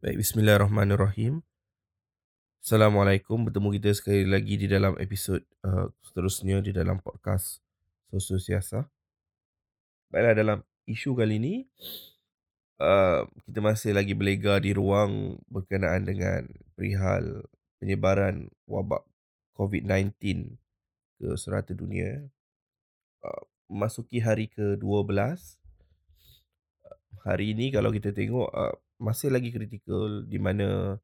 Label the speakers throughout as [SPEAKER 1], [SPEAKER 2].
[SPEAKER 1] Baik, bismillahirrahmanirrahim. Assalamualaikum, bertemu kita sekali lagi di dalam episod uh, seterusnya di dalam podcast Sosio Siasa. Baiklah, dalam isu kali ini, uh, kita masih lagi berlega di ruang berkenaan dengan perihal penyebaran wabak COVID-19 ke serata dunia. Uh, memasuki hari ke-12, hari ini kalau kita tengok uh, masih lagi kritikal di mana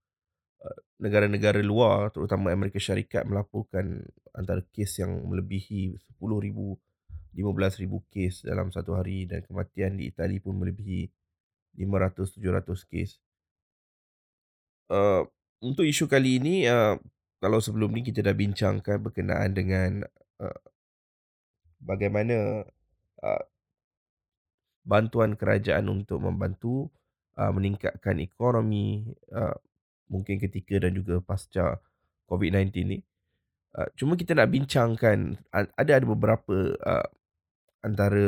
[SPEAKER 1] uh, negara-negara luar terutama Amerika Syarikat melaporkan antara kes yang melebihi 10,000 15,000 kes dalam satu hari dan kematian di Itali pun melebihi 500-700 kes. Uh, untuk isu kali ini, uh, kalau sebelum ni kita dah bincangkan berkenaan dengan uh, bagaimana uh, bantuan kerajaan untuk membantu uh, meningkatkan ekonomi uh, mungkin ketika dan juga pasca COVID-19 ni. Uh, cuma kita nak bincangkan ada ada beberapa uh, antara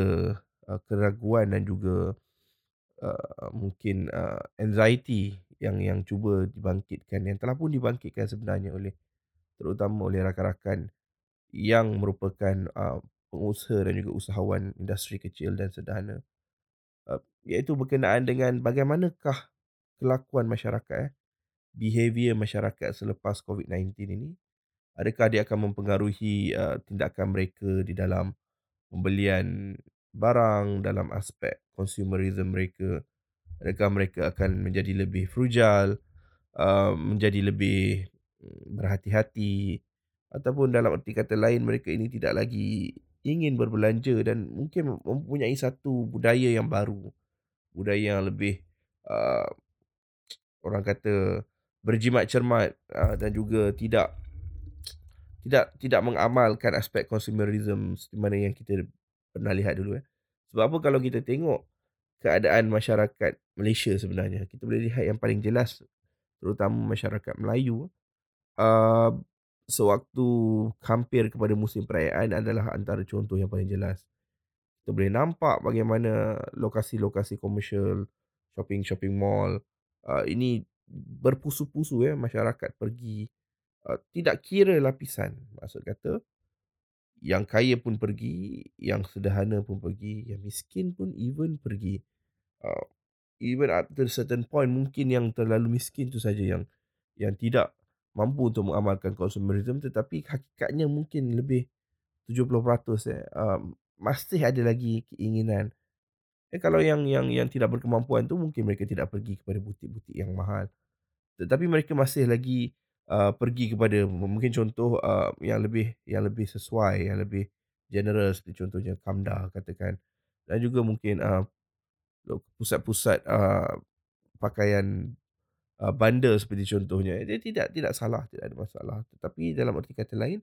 [SPEAKER 1] uh, keraguan dan juga uh, mungkin uh, anxiety yang yang cuba dibangkitkan yang telah pun dibangkitkan sebenarnya oleh terutama oleh rakan-rakan yang merupakan uh, pengusaha dan juga usahawan industri kecil dan sederhana uh, iaitu berkenaan dengan bagaimanakah kelakuan masyarakat eh, behavior masyarakat selepas COVID-19 ini adakah dia akan mempengaruhi uh, tindakan mereka di dalam pembelian barang dalam aspek consumerism mereka? Adakah mereka akan menjadi lebih frugal uh, menjadi lebih mm, berhati-hati? Ataupun dalam erti kata lain mereka ini tidak lagi ingin berbelanja dan mungkin mempunyai satu budaya yang baru budaya yang lebih uh, orang kata berjimat cermat uh, dan juga tidak tidak tidak mengamalkan aspek consumerism seperti mana yang kita pernah lihat dulu eh. Sebab apa kalau kita tengok keadaan masyarakat Malaysia sebenarnya, kita boleh lihat yang paling jelas terutama masyarakat Melayu uh, sewaktu hampir kepada musim perayaan adalah antara contoh yang paling jelas kita boleh nampak bagaimana lokasi-lokasi komersial, shopping-shopping mall uh, ini berpusu-pusu ya masyarakat pergi uh, tidak kira lapisan maksud kata yang kaya pun pergi, yang sederhana pun pergi, yang miskin pun even pergi. Uh, even at a certain point mungkin yang terlalu miskin tu saja yang yang tidak mampu untuk mengamalkan consumerism tetapi hakikatnya mungkin lebih 70% eh um, masih ada lagi keinginan. Eh kalau yang yang yang tidak berkemampuan tu mungkin mereka tidak pergi kepada butik-butik yang mahal. Tetapi mereka masih lagi uh, pergi kepada mungkin contoh uh, yang lebih yang lebih sesuai, yang lebih generous seperti contohnya Kamda katakan. Dan juga mungkin uh, pusat-pusat uh, pakaian uh, bandar seperti contohnya. Dia tidak tidak salah, tidak ada masalah. Tetapi dalam arti kata lain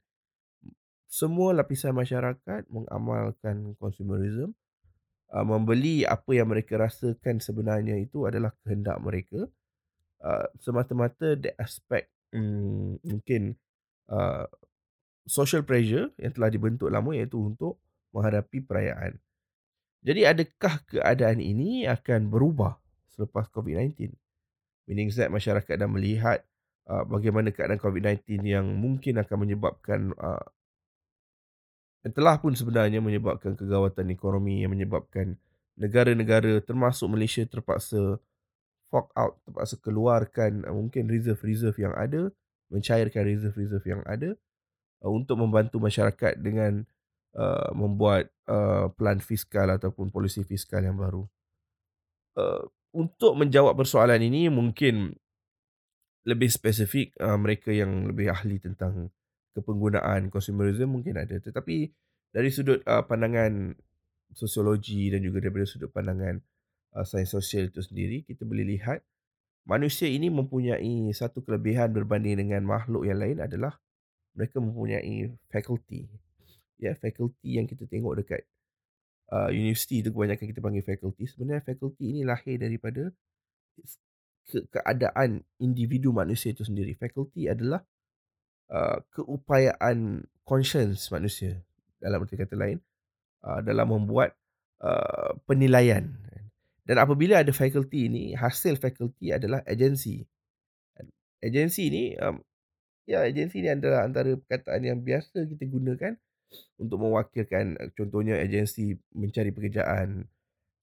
[SPEAKER 1] semua lapisan masyarakat mengamalkan consumerism uh, membeli apa yang mereka rasakan sebenarnya itu adalah kehendak mereka uh, semata-mata the aspect um, mungkin uh, social pressure yang telah dibentuk lama iaitu untuk menghadapi perayaan. Jadi adakah keadaan ini akan berubah selepas COVID-19? Meaning that masyarakat dah melihat uh, bagaimana keadaan COVID-19 yang mungkin akan menyebabkan uh, yang telah pun sebenarnya menyebabkan kegawatan ekonomi yang menyebabkan negara-negara termasuk Malaysia terpaksa fork out, terpaksa keluarkan uh, mungkin reserve-reserve yang ada, mencairkan reserve-reserve yang ada uh, untuk membantu masyarakat dengan uh, membuat uh, plan fiskal ataupun polisi fiskal yang baru. Uh, untuk menjawab persoalan ini mungkin lebih spesifik uh, mereka yang lebih ahli tentang kepenggunaan consumerism mungkin ada. Tetapi dari sudut uh, pandangan sosiologi dan juga daripada sudut pandangan uh, sains sosial itu sendiri kita boleh lihat manusia ini mempunyai satu kelebihan berbanding dengan makhluk yang lain adalah mereka mempunyai faculty. Ya faculty yang kita tengok dekat uh, universiti itu kebanyakan kita panggil faculty. Sebenarnya faculty ini lahir daripada ke- keadaan individu manusia itu sendiri. Faculty adalah Uh, keupayaan conscience manusia dalam arti kata lain uh, dalam membuat uh, penilaian. Dan apabila ada fakulti ini, hasil fakulti adalah agensi. Agensi ni, um, ya agensi ni adalah antara perkataan yang biasa kita gunakan untuk mewakilkan uh, contohnya agensi mencari pekerjaan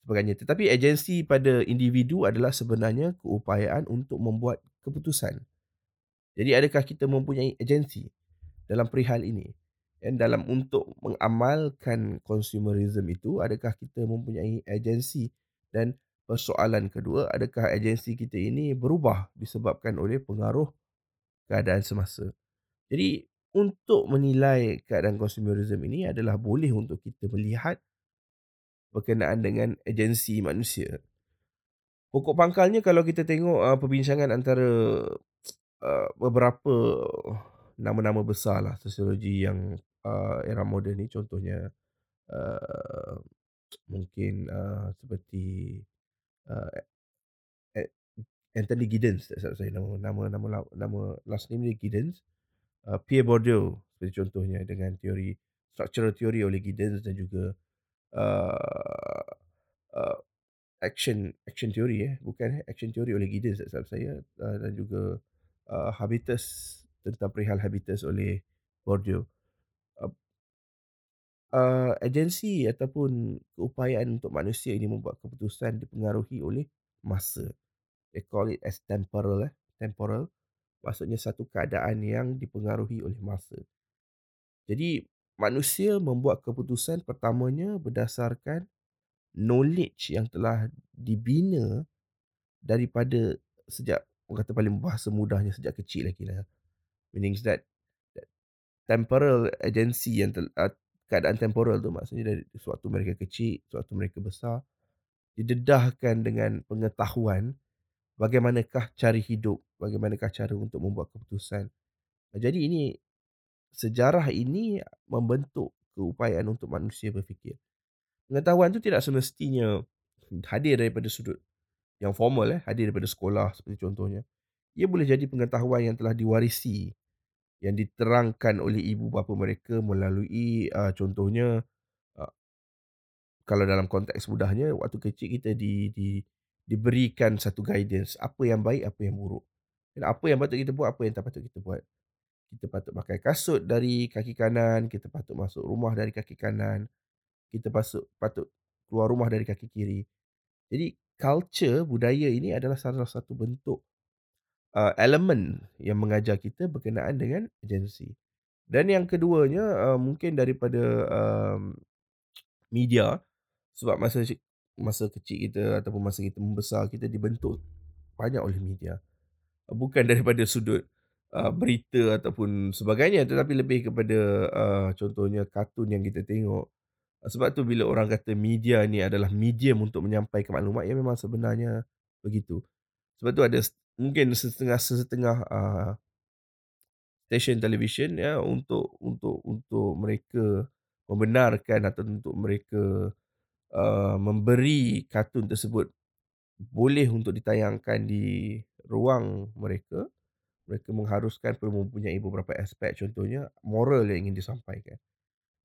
[SPEAKER 1] sebagainya. Tetapi agensi pada individu adalah sebenarnya keupayaan untuk membuat keputusan. Jadi adakah kita mempunyai agensi dalam perihal ini? Dan dalam untuk mengamalkan consumerism itu, adakah kita mempunyai agensi? Dan persoalan kedua, adakah agensi kita ini berubah disebabkan oleh pengaruh keadaan semasa? Jadi untuk menilai keadaan consumerism ini adalah boleh untuk kita melihat berkenaan dengan agensi manusia. Pokok pangkalnya kalau kita tengok uh, perbincangan antara uh, beberapa nama-nama besarlah sosiologi yang uh, era moden ni contohnya uh, mungkin uh, seperti uh, Anthony Giddens tak salah saya nama nama nama nama last name dia Giddens uh, Pierre Bourdieu seperti contohnya dengan teori structural theory oleh Giddens dan juga uh, uh, action action theory eh bukan eh action theory oleh Giddens salah saya uh, dan juga uh, habitus tentang perihal habitus oleh Bourdieu uh, uh, agensi ataupun keupayaan untuk manusia ini membuat keputusan dipengaruhi oleh masa. They call it as temporal eh temporal maksudnya satu keadaan yang dipengaruhi oleh masa. Jadi manusia membuat keputusan pertamanya berdasarkan knowledge yang telah dibina daripada sejak orang kata paling bahasa mudahnya sejak kecil lagi lah. Meaning that, that temporal agency yang tel, uh, keadaan temporal tu maksudnya dari suatu mereka kecil suatu mereka besar didedahkan dengan pengetahuan bagaimanakah cara hidup, bagaimanakah cara untuk membuat keputusan. Jadi ini sejarah ini membentuk keupayaan untuk manusia berfikir. Pengetahuan itu tidak semestinya hadir daripada sudut yang formal eh, hadir daripada sekolah seperti contohnya. Ia boleh jadi pengetahuan yang telah diwarisi yang diterangkan oleh ibu bapa mereka melalui uh, contohnya uh, kalau dalam konteks mudahnya waktu kecil kita di di diberikan satu guidance apa yang baik apa yang buruk dan apa yang patut kita buat apa yang tak patut kita buat. Kita patut pakai kasut dari kaki kanan kita patut masuk rumah dari kaki kanan kita patut patut keluar rumah dari kaki kiri. Jadi culture budaya ini adalah salah satu bentuk uh, elemen yang mengajar kita berkenaan dengan agensi dan yang keduanya uh, mungkin daripada um, media sebab masa masa kecil kita ataupun masa kita membesar kita dibentuk banyak oleh media bukan daripada sudut uh, berita ataupun sebagainya tetapi lebih kepada uh, contohnya kartun yang kita tengok. Sebab tu bila orang kata media ni adalah medium untuk menyampaikan maklumat ya memang sebenarnya begitu. Sebab tu ada mungkin setengah-setengah uh, stesen televisyen ya untuk untuk untuk mereka membenarkan atau untuk mereka uh, memberi kartun tersebut boleh untuk ditayangkan di ruang mereka mereka mengharuskan perlu mempunyai beberapa aspek. Contohnya moral yang ingin disampaikan.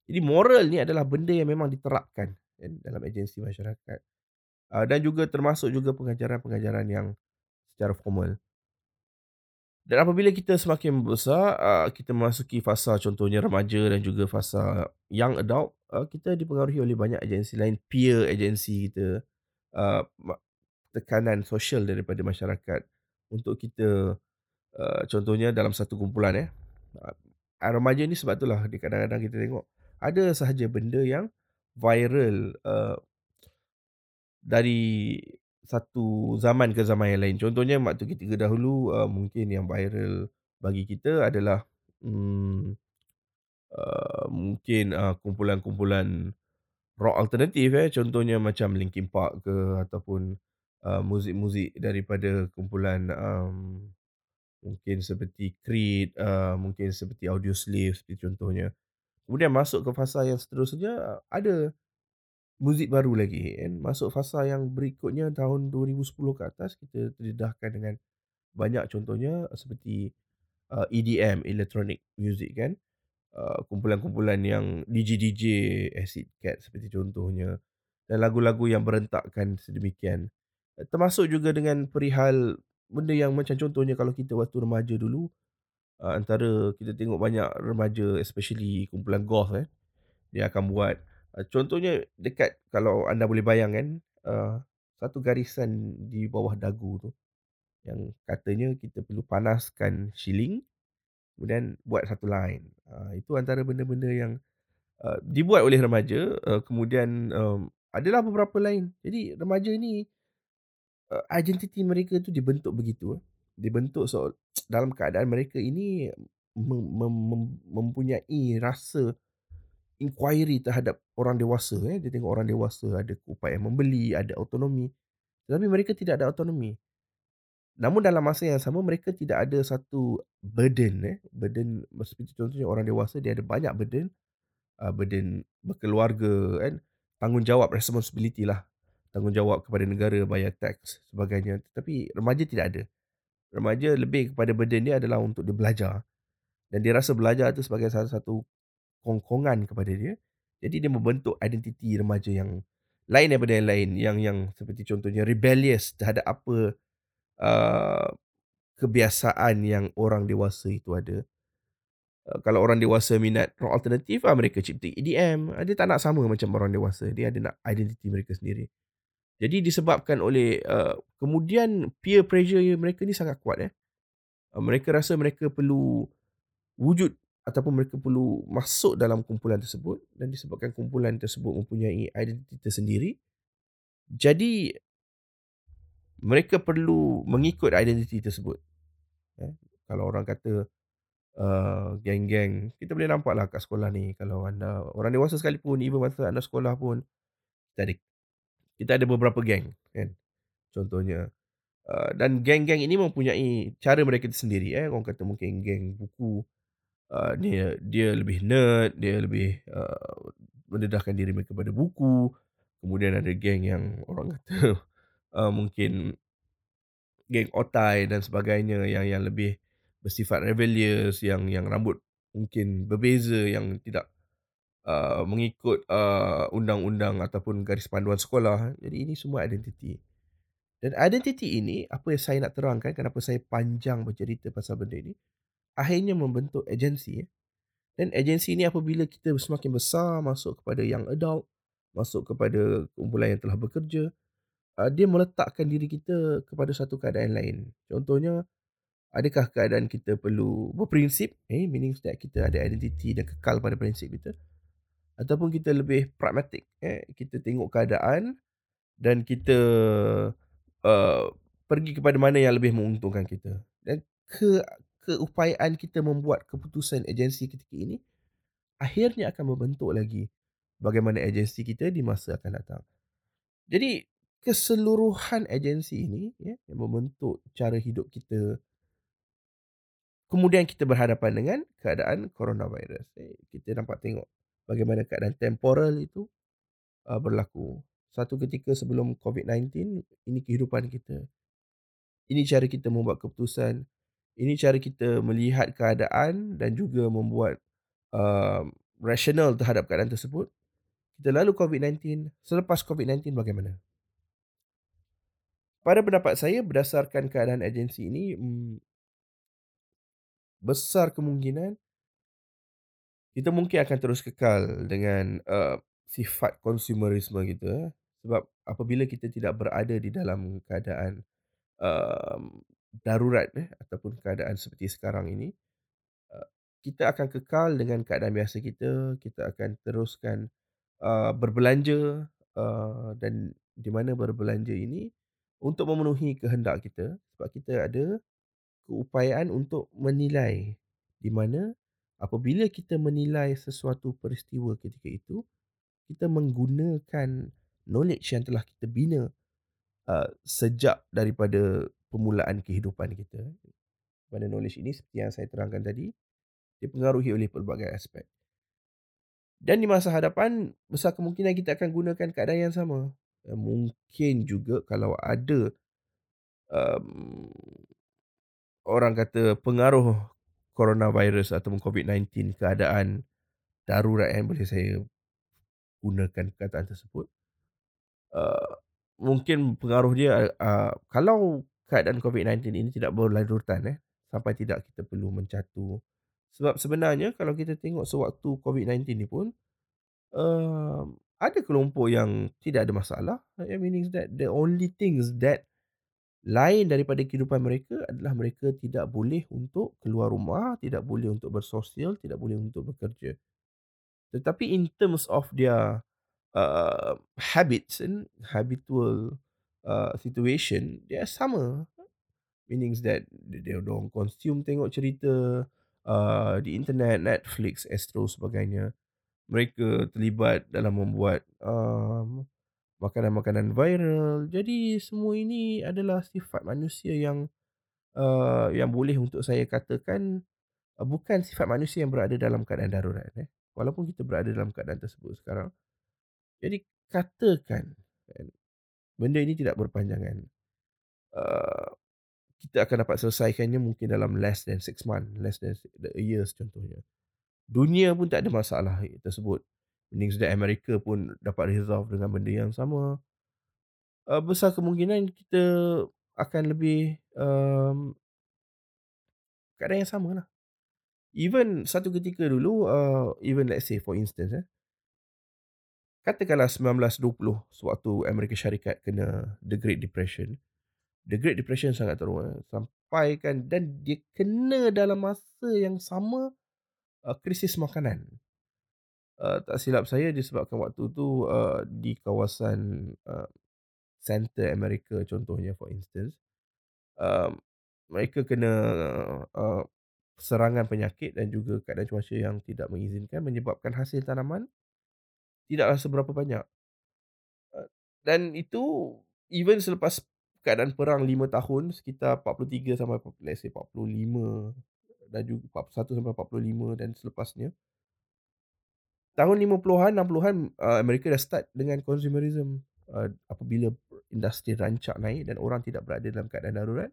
[SPEAKER 1] Jadi moral ni adalah benda yang memang diterapkan kan, dalam agensi masyarakat. Uh, dan juga termasuk juga pengajaran-pengajaran yang secara formal. Dan apabila kita semakin besar, uh, kita memasuki fasa contohnya remaja dan juga fasa young adult, uh, kita dipengaruhi oleh banyak agensi lain, peer agensi kita, tekanan sosial daripada masyarakat untuk kita uh, contohnya dalam satu kumpulan eh. Uh, remaja ni sebab itulah di kadang-kadang kita tengok ada sahaja benda yang viral uh, dari satu zaman ke zaman yang lain. Contohnya waktu ketika dahulu uh, mungkin yang viral bagi kita adalah hmm, uh, mungkin uh, kumpulan-kumpulan rock alternatif eh contohnya macam Linkin Park ke ataupun uh, muzik-muzik daripada kumpulan um, mungkin seperti Creed, uh, mungkin seperti Audioslave seperti contohnya. Kemudian masuk ke fasa yang seterusnya ada muzik baru lagi kan masuk fasa yang berikutnya tahun 2010 ke atas kita terdedahkan dengan banyak contohnya seperti uh, EDM electronic music kan uh, kumpulan-kumpulan yang DJ DJ Acid Cat seperti contohnya dan lagu-lagu yang berentakkan sedemikian. Termasuk juga dengan perihal benda yang macam contohnya kalau kita waktu remaja dulu, eee, antara kita tengok banyak remaja especially kumpulan goth eh, dia akan buat, eee, contohnya dekat kalau anda boleh bayangkan, eee, satu garisan di bawah dagu tu, yang katanya kita perlu panaskan shilling, kemudian buat satu line. Eee, itu antara benda-benda yang, eee, dibuat oleh remaja, eee, kemudian, mmm, adalah beberapa lain. Jadi remaja ni eee, identiti mereka tu dibentuk begitu eh, dibentuk so dalam keadaan mereka ini mem mem mem mempunyai rasa inquiry terhadap orang dewasa eh, dia tengok orang dewasa ada upaya membeli, ada autonomi, tetapi mereka tidak ada autonomi. Namun dalam masa yang sama mereka tidak ada satu burden eh, burden seperti contohnya orang dewasa dia ada banyak burden, eee, burden berkeluarga kan, tanggungjawab responsibility lah, tanggungjawab kepada negara bayar tax sebagainya, tetapi remaja tidak ada. Remaja lebih kepada burden dia adalah untuk dia belajar dan dia rasa belajar tu sebagai salah satu kongkongan kepada dia, jadi dia membentuk identiti remaja yang lain daripada yang lain, yang yang seperti contohnya rebellious terhadap apa, eee, kebiasaan yang orang dewasa itu ada. Eee, kalau orang dewasa minat rock alternatif, ah, mereka cipta EDM, ah, dia tak nak sama macam orang dewasa, dia ada nak identiti mereka sendiri. Jadi disebabkan oleh, eee, kemudian peer pressure mereka ni sangat kuat eh, eee, mereka rasa mereka perlu wujud ataupun mereka perlu masuk dalam kumpulan tersebut dan disebabkan kumpulan tersebut mempunyai identiti tersendiri, jadi mereka perlu mengikut identiti tersebut. Eh, kalau orang kata, eee, geng-geng, kita boleh nampaklah kat sekolah ni. Kalau anda orang dewasa sekalipun, even masa anda sekolah pun, kita ada kita ada beberapa geng kan, contohnya, eee, dan geng-geng ini mempunyai cara mereka tersendiri eh, orang kata mungkin geng buku, eee, dia dia lebih nerd, dia lebih, eee, mendedahkan diri mereka pada buku, kemudian ada geng yang orang kata, eee, mungkin geng otai dan sebagainya yang yang lebih bersifat rebellious, yang yang rambut mungkin berbeza, yang tidak, eee, mengikut, eee, undang-undang ataupun garis panduan sekolah, jadi ini semua identiti. Dan identiti ini, apa yang saya nak terangkan, kenapa saya panjang bercerita pasal benda ini, akhirnya membentuk agensi eh, dan agensi ini apabila kita semakin besar masuk kepada young adult, masuk kepada kumpulan yang telah bekerja, eee, dia meletakkan diri kita kepada satu keadaan lain. Contohnya, adakah keadaan kita perlu berprinsip, eh, meaning that kita ada identiti dan kekal pada prinsip kita, ataupun kita lebih pragmatic eh, kita tengok keadaan dan kita, eee, pergi kepada mana yang lebih menguntungkan kita dan ke keupayaan kita membuat keputusan agensi ketika ini, akhirnya akan membentuk lagi bagaimana agensi kita di masa akan datang. Jadi keseluruhan agensi ini ya, yang membentuk cara hidup kita kemudian kita berhadapan dengan keadaan coronavirus. Eh, kita nampak tengok bagaimana keadaan temporal itu, eee, berlaku. Satu ketika sebelum COVID-19, ini kehidupan kita. Ini cara kita membuat keputusan, ini cara kita melihat keadaan dan juga membuat, eee, rasional terhadap keadaan tersebut. Kita lalu COVID-19, selepas COVID-19 bagaimana? Pada pendapat saya berdasarkan keadaan agensi ini, mmm besar kemungkinan kita mungkin akan terus kekal dengan, eee, sifat konsumerisme kita sebab apabila kita tidak berada di dalam keadaan, mmm, darurat eh, ataupun keadaan seperti sekarang ini, eee, kita akan kekal dengan keadaan biasa kita, kita akan teruskan, eee, berbelanja, eee, dan di mana berbelanja ini untuk memenuhi kehendak kita sebab kita ada keupayaan untuk menilai di mana apabila kita menilai sesuatu peristiwa ketika itu, kita menggunakan knowledge yang telah kita bina, eee, sejak daripada permulaan kehidupan kita. Mana knowledge ini seperti yang saya terangkan tadi, dipengaruhi oleh pelbagai aspek. Dan di masa hadapan, besar kemungkinan kita akan gunakan keadaan yang sama. Mungkin juga kalau ada, mmm, orang kata pengaruh coronavirus ataupun COVID-19, keadaan darurat yang boleh saya gunakan perkataan tersebut. eee, mungkin pengaruh dia, eee, kalau keadaan COVID-19 ini tidak berlanjutan eh, sampai tidak kita perlu mencatu. Sebab sebenarnya kalau kita tengok sewaktu COVID-19 ni pun, eee, ada kelompok yang tidak ada masalah, yang meanings that the only things that lain daripada kehidupan mereka adalah mereka tidak boleh untuk keluar rumah, tidak boleh untuk bersosial, tidak boleh untuk bekerja. Tetapi in terms of their, uh, habits and habitual, uh, situation, dia sama. Meanings that dia dorang consume tengok cerita, uh, di internet, Netflix, Astro sebagainya. Mereka terlibat dalam membuat, um, makanan-makanan viral. Jadi semua ini adalah sifat manusia yang, uh, yang boleh untuk saya katakan, uh, bukan sifat manusia yang berada dalam keadaan darurat eh. Walaupun kita berada dalam keadaan tersebut sekarang. Jadi katakan kan, benda ini tidak berpanjangan. Uh, kita akan dapat selesaikannya mungkin dalam less than 6 months, less than a years contohnya. Dunia pun tak ada masalah tersebut. Meaning that Amerika pun dapat resolve dengan benda yang sama. Uh, besar kemungkinan kita akan lebih, um keadaan yang samalah. Even satu ketika dulu, uh, even let's say for instance eh, katakanlah 1920 sewaktu Amerika Syarikat kena the Great Depression. The Great Depression sangat teruk eh, sampai kan dan dia kena dalam masa yang sama, uh, krisis makanan. Uh, tak silap saya disebabkan waktu tu, uh, di kawasan, uh, center Amerika contohnya for instance, um, mereka kena, uh, serangan penyakit dan juga keadaan cuaca yang tidak mengizinkan menyebabkan hasil tanaman tidaklah seberapa banyak. Uh, dan itu even selepas keadaan perang 5 tahun sekitar 43 sampai let's say 45 dan juga 41 sampai 45 dan selepasnya. Tahun 50-an 60-an, uh, Amerika dah start dengan consumerism. Uh, apabila industri rancak naik dan orang tidak berada dalam keadaan darurat,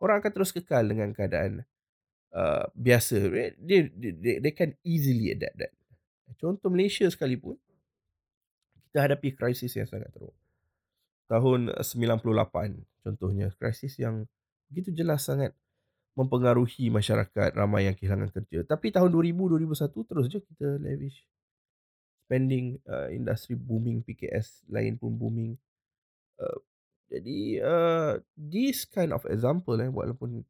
[SPEAKER 1] orang akan terus kekal dengan keadaan, uh, biasa. They they they can easily adapt that. Contoh Malaysia sekalipun kita hadapi krisis yang sangat teruk. Tahun 98 contohnya, krisis yang begitu jelas sangat mempengaruhi masyarakat, ramai yang kehilangan kerja. Tapi tahun 2000, 2001 terus je kita lavish. Spending, uh, industri booming, PKS lain pun booming. Uh, jadi, uh, this kind of example eh, walaupun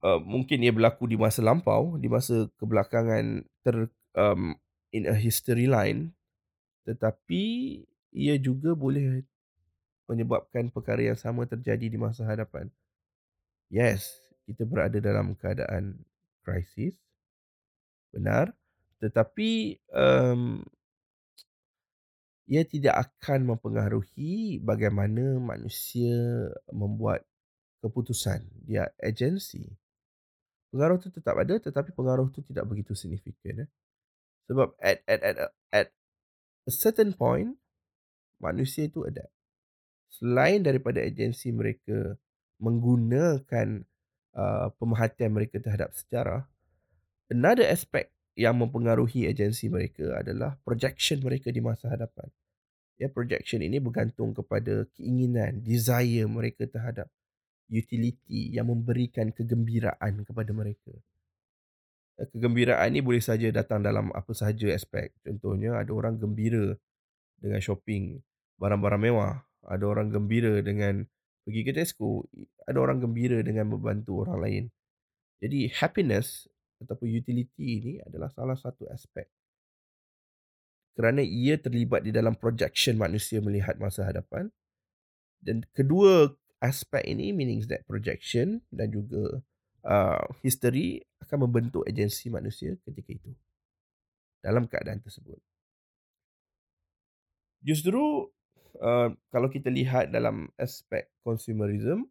[SPEAKER 1] uh, mungkin ia berlaku di masa lampau, di masa kebelakangan ter um, in a history line, tetapi ia juga boleh menyebabkan perkara yang sama terjadi di masa hadapan. Yes, kita berada dalam keadaan krisis. Benar. Tetapi, um, ia tidak akan mempengaruhi bagaimana manusia membuat keputusan. Dia agensi. Pengaruh itu tetap ada tetapi pengaruh itu tidak begitu signifikan, eh. Sebab at at at at a certain point, manusia itu adapt. Selain daripada agensi mereka menggunakan, uh, pemerhatian mereka terhadap sejarah, another aspect yang mempengaruhi agensi mereka adalah projection mereka di masa hadapan. Ya, projection ini bergantung kepada keinginan, desire mereka terhadap utility yang memberikan kegembiraan kepada mereka. Eh, kegembiraan ni boleh saja datang dalam apa sahaja aspek. Contohnya ada orang gembira dengan shopping barang-barang mewah. Ada orang gembira dengan pergi ke Tesco. Ada orang gembira dengan membantu orang lain. Jadi happiness ataupun utility ini adalah salah satu aspek. Kerana ia terlibat di dalam projection manusia melihat masa hadapan. Dan kedua aspek ini meaning that projection dan juga uh, history akan membentuk agensi manusia ketika itu. Dalam keadaan tersebut. Justru uh, kalau kita lihat dalam aspek consumerism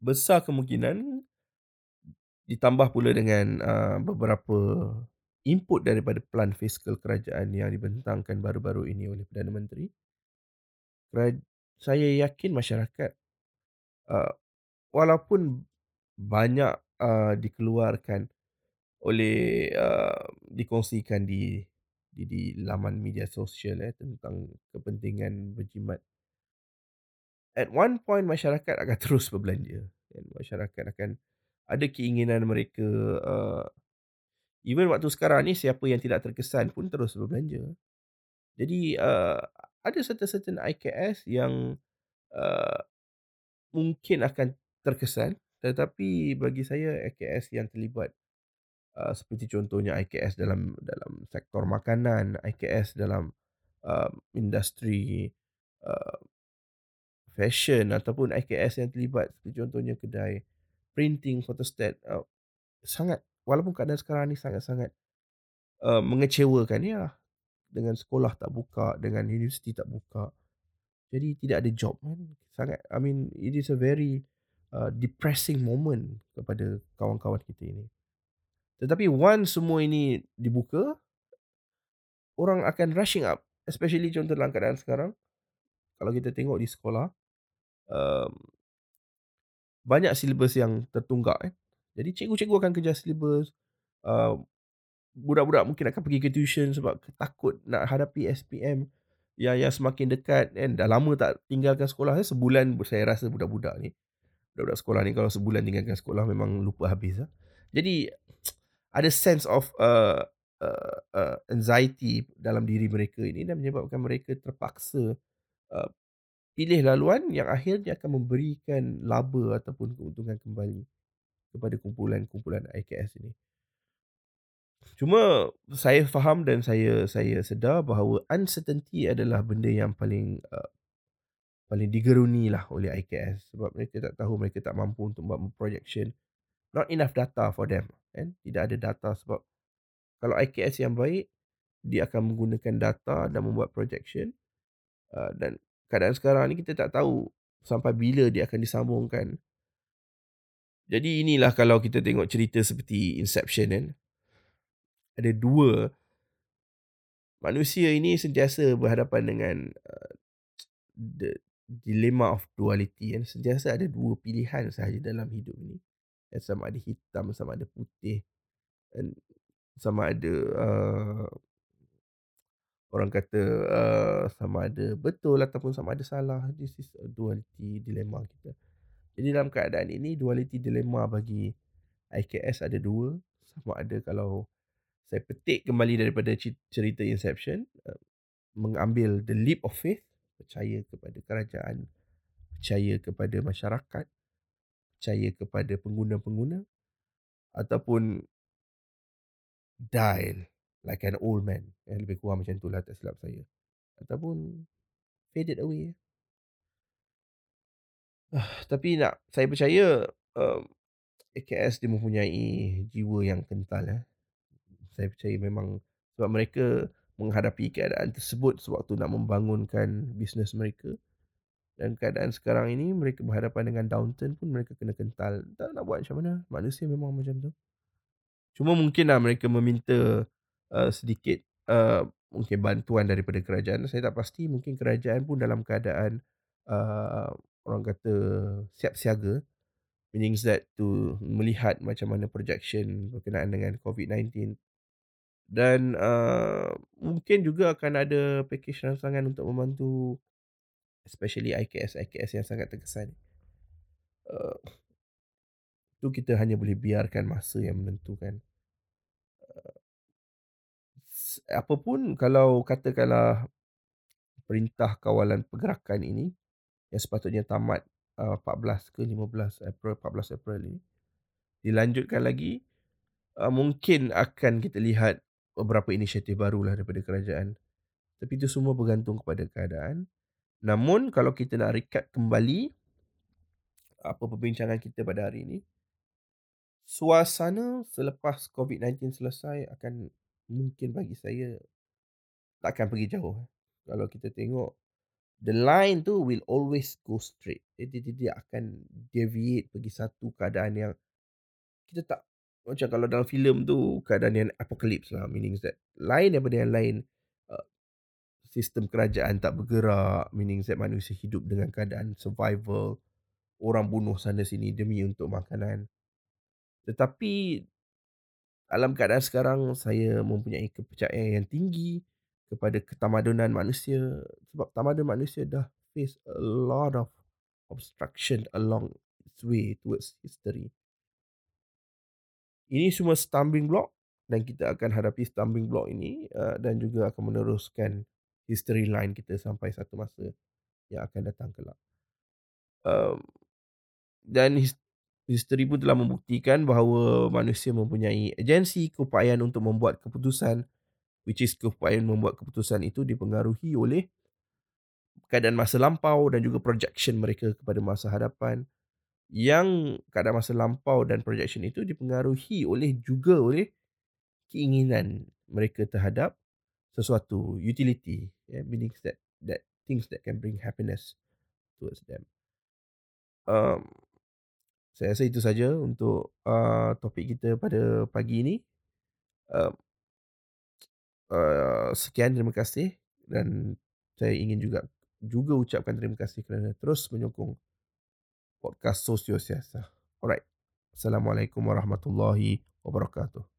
[SPEAKER 1] besar kemungkinan ditambah pula dengan uh, beberapa input daripada plan fiskal kerajaan yang dibentangkan baru-baru ini oleh Perdana Menteri. Saya yakin masyarakat uh, walaupun banyak uh, dikeluarkan oleh uh, dikongsikan di di di laman media sosial eh tentang kepentingan berjimat. At one point masyarakat akan terus berbelanja dan masyarakat akan ada keinginan mereka, eee, even waktu sekarang ni siapa yang tidak terkesan pun terus berbelanja. Jadi, eee, ada certain-certain IKS yang, eee, mungkin akan terkesan tetapi bagi saya IKS yang terlibat, eee, seperti contohnya IKS dalam dalam sektor makanan, IKS dalam, eee, industri, eee, fashion ataupun IKS yang terlibat seperti contohnya kedai printing, photostat, eee, sangat walaupun keadaan sekarang ni sangat-sangat, eee, mengecewakan ya dengan sekolah tak buka, dengan universiti tak buka. Jadi tidak ada job kan. Sangat I mean it is a very, eee, depressing moment kepada kawan-kawan kita ini. Tetapi once semua ini dibuka orang akan rushing up, especially contoh dalam keadaan sekarang, kalau kita tengok di sekolah, um, banyak syllabus yang tertunggak eh. Jadi cikgu-cikgu akan kejar syllabus, eee, budak-budak mungkin akan pergi ke tuition sebab takut nak hadapi SPM yang yang semakin dekat kan. Dah lama tak tinggalkan sekolah eh, sebulan saya rasa budak-budak ni, budak-budak sekolah ni kalau sebulan tinggalkan sekolah memang lupa habis ah. Jadi ada sense of, eee eee eee, anxiety dalam diri mereka ini dan menyebabkan mereka terpaksa, eee, pilih laluan yang akhirnya akan memberikan laba ataupun keuntungan kembali kepada kumpulan-kumpulan IKS ini. Cuma saya faham dan saya saya sedar bahawa uncertainty adalah benda yang paling, eee, paling digerunilah oleh IKS sebab mereka tak tahu, mereka tak mampu untuk buat projection. Not enough data for them kan. Tidak ada data sebab kalau IKS yang baik, dia akan menggunakan data dan membuat projection, eee, dan keadaan sekarang ni kita tak tahu sampai bila dia akan disambungkan. Jadi inilah kalau kita tengok cerita seperti Inception kan. Ada dua manusia ini sentiasa berhadapan dengan, eee, the dilemma of duality kan. Sentiasa ada dua pilihan sahaja dalam hidup ni. Yang sama ada hitam, sama ada putih sama ada, eee, orang kata, eee, sama ada betul ataupun sama ada salah. This is a duality dilemma kita. Jadi dalam keadaan ini duality dilemma bagi IKS ada dua. Sama ada kalau saya petik kembali daripada cerita Inception, eee, mengambil the leap of faith, percaya kepada kerajaan, percaya kepada masyarakat, percaya kepada pengguna-pengguna ataupun die like an old man. Eh, lebih kurang macam itulah tak silap saya. Ataupun faded away. Tapi nak saya percaya, eee, IKS dia mempunyai jiwa yang kental eh. Saya percaya memang sebab mereka menghadapi keadaan tersebut sewaktu nak membangunkan bisnes mereka dan keadaan sekarang ini mereka berhadapan dengan downturn pun mereka kena kental. Tak nak buat macam mana, manusia memang macam tu. Cuma mungkinlah mereka meminta, eee, sedikit, eee, mungkin bantuan daripada kerajaan. Saya tak pasti mungkin kerajaan pun dalam keadaan, eee, orang kata siap siaga. Meanings that to melihat macam mana projection berkenaan dengan COVID-19 dan, eee, mungkin juga akan ada pakej rangsangan untuk membantu especially IKS-IKS yang sangat terkesan. Eee, itu kita hanya boleh biarkan masa yang menentukan. Apa pun kalau katakanlah perintah kawalan pergerakan ini yang sepatutnya tamat, eee, 14 ke 15 April, 14 April ini dilanjutkan lagi, eee, mungkin akan kita lihat beberapa inisiatif barulah daripada kerajaan. Tapi itu semua bergantung kepada keadaan. Namun kalau kita nak recap kembali apa perbincangan kita pada hari ini, suasana selepas COVID-19 selesai akan mungkin bagi saya tak akan pergi jauh. Kalau kita tengok the line tu will always go straight. Dia dia dia akan deviate pergi satu keadaan yang kita tak macam kalau dalam filem tu keadaan yang apocalypse lah. Meanings that lain daripada yang lain, eee, sistem kerajaan tak bergerak, meanings that manusia hidup dengan keadaan survival, orang bunuh sana sini demi untuk makanan. Tetapi dalam keadaan sekarang saya mempunyai kepercayaan yang tinggi kepada ketamadunan manusia sebab tamadun manusia dah face a lot of obstruction along its way towards history. Ini semua stumbling block dan kita akan hadapi stumbling block ini, eee, dan juga akan meneruskan history line kita sampai satu masa yang akan datang kelak. Mmm, dan his history pun telah membuktikan bahawa manusia mempunyai agensi keupayaan untuk membuat keputusan, which is keupayaan membuat keputusan itu dipengaruhi oleh keadaan masa lampau dan juga projection mereka kepada masa hadapan, yang keadaan masa lampau dan projection itu dipengaruhi oleh juga oleh keinginan mereka terhadap sesuatu utility, ya, meanings that that things that can bring happiness towards them. Mmm, saya rasa itu saja untuk, eee, topik kita pada pagi ini. Mmm, eee, sekian, terima kasih dan saya ingin juga juga ucapkan terima kasih kerana terus menyokong podcast Sosiosiasah. Alright. Assalamualaikum warahmatullahi wabarakatuh.